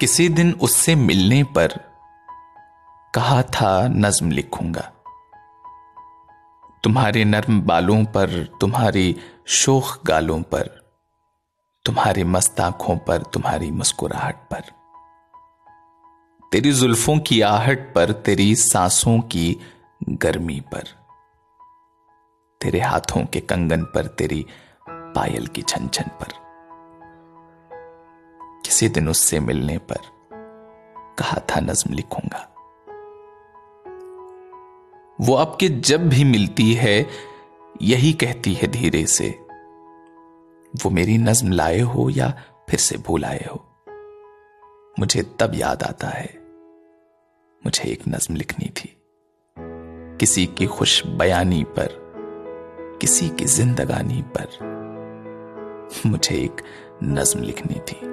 کسی دن اس سے ملنے پر کہا تھا، نظم لکھوں گا۔ تمہارے نرم بالوں پر، تمہاری شوخ گالوں پر تمہاری مست آنکھوں پر، تمہاری مسکراہٹ پر۔ تیری زلفوں کی آہٹ پر، تیری سانسوں کی گرمی پر۔ تیرے ہاتھوں کے کنگن پر، تیری پائل کی چھن چھن پر۔ کسی دن اس سے ملنے پر کہا تھا نظم لکھوں گا۔ وہ اب کے جب بھی ملتی ہے، یہی کہتی ہے دھیرے سے، وہ میری نظم لائے ہو یا پھر سے بھول آئے ہو۔ مجھے تب یاد آتا ہے، مجھے ایک نظم لکھنی تھی۔ کسی کی خوش بیانی پر، کسی کی زندگانی پر مجھے ایک نظم لکھنی تھی۔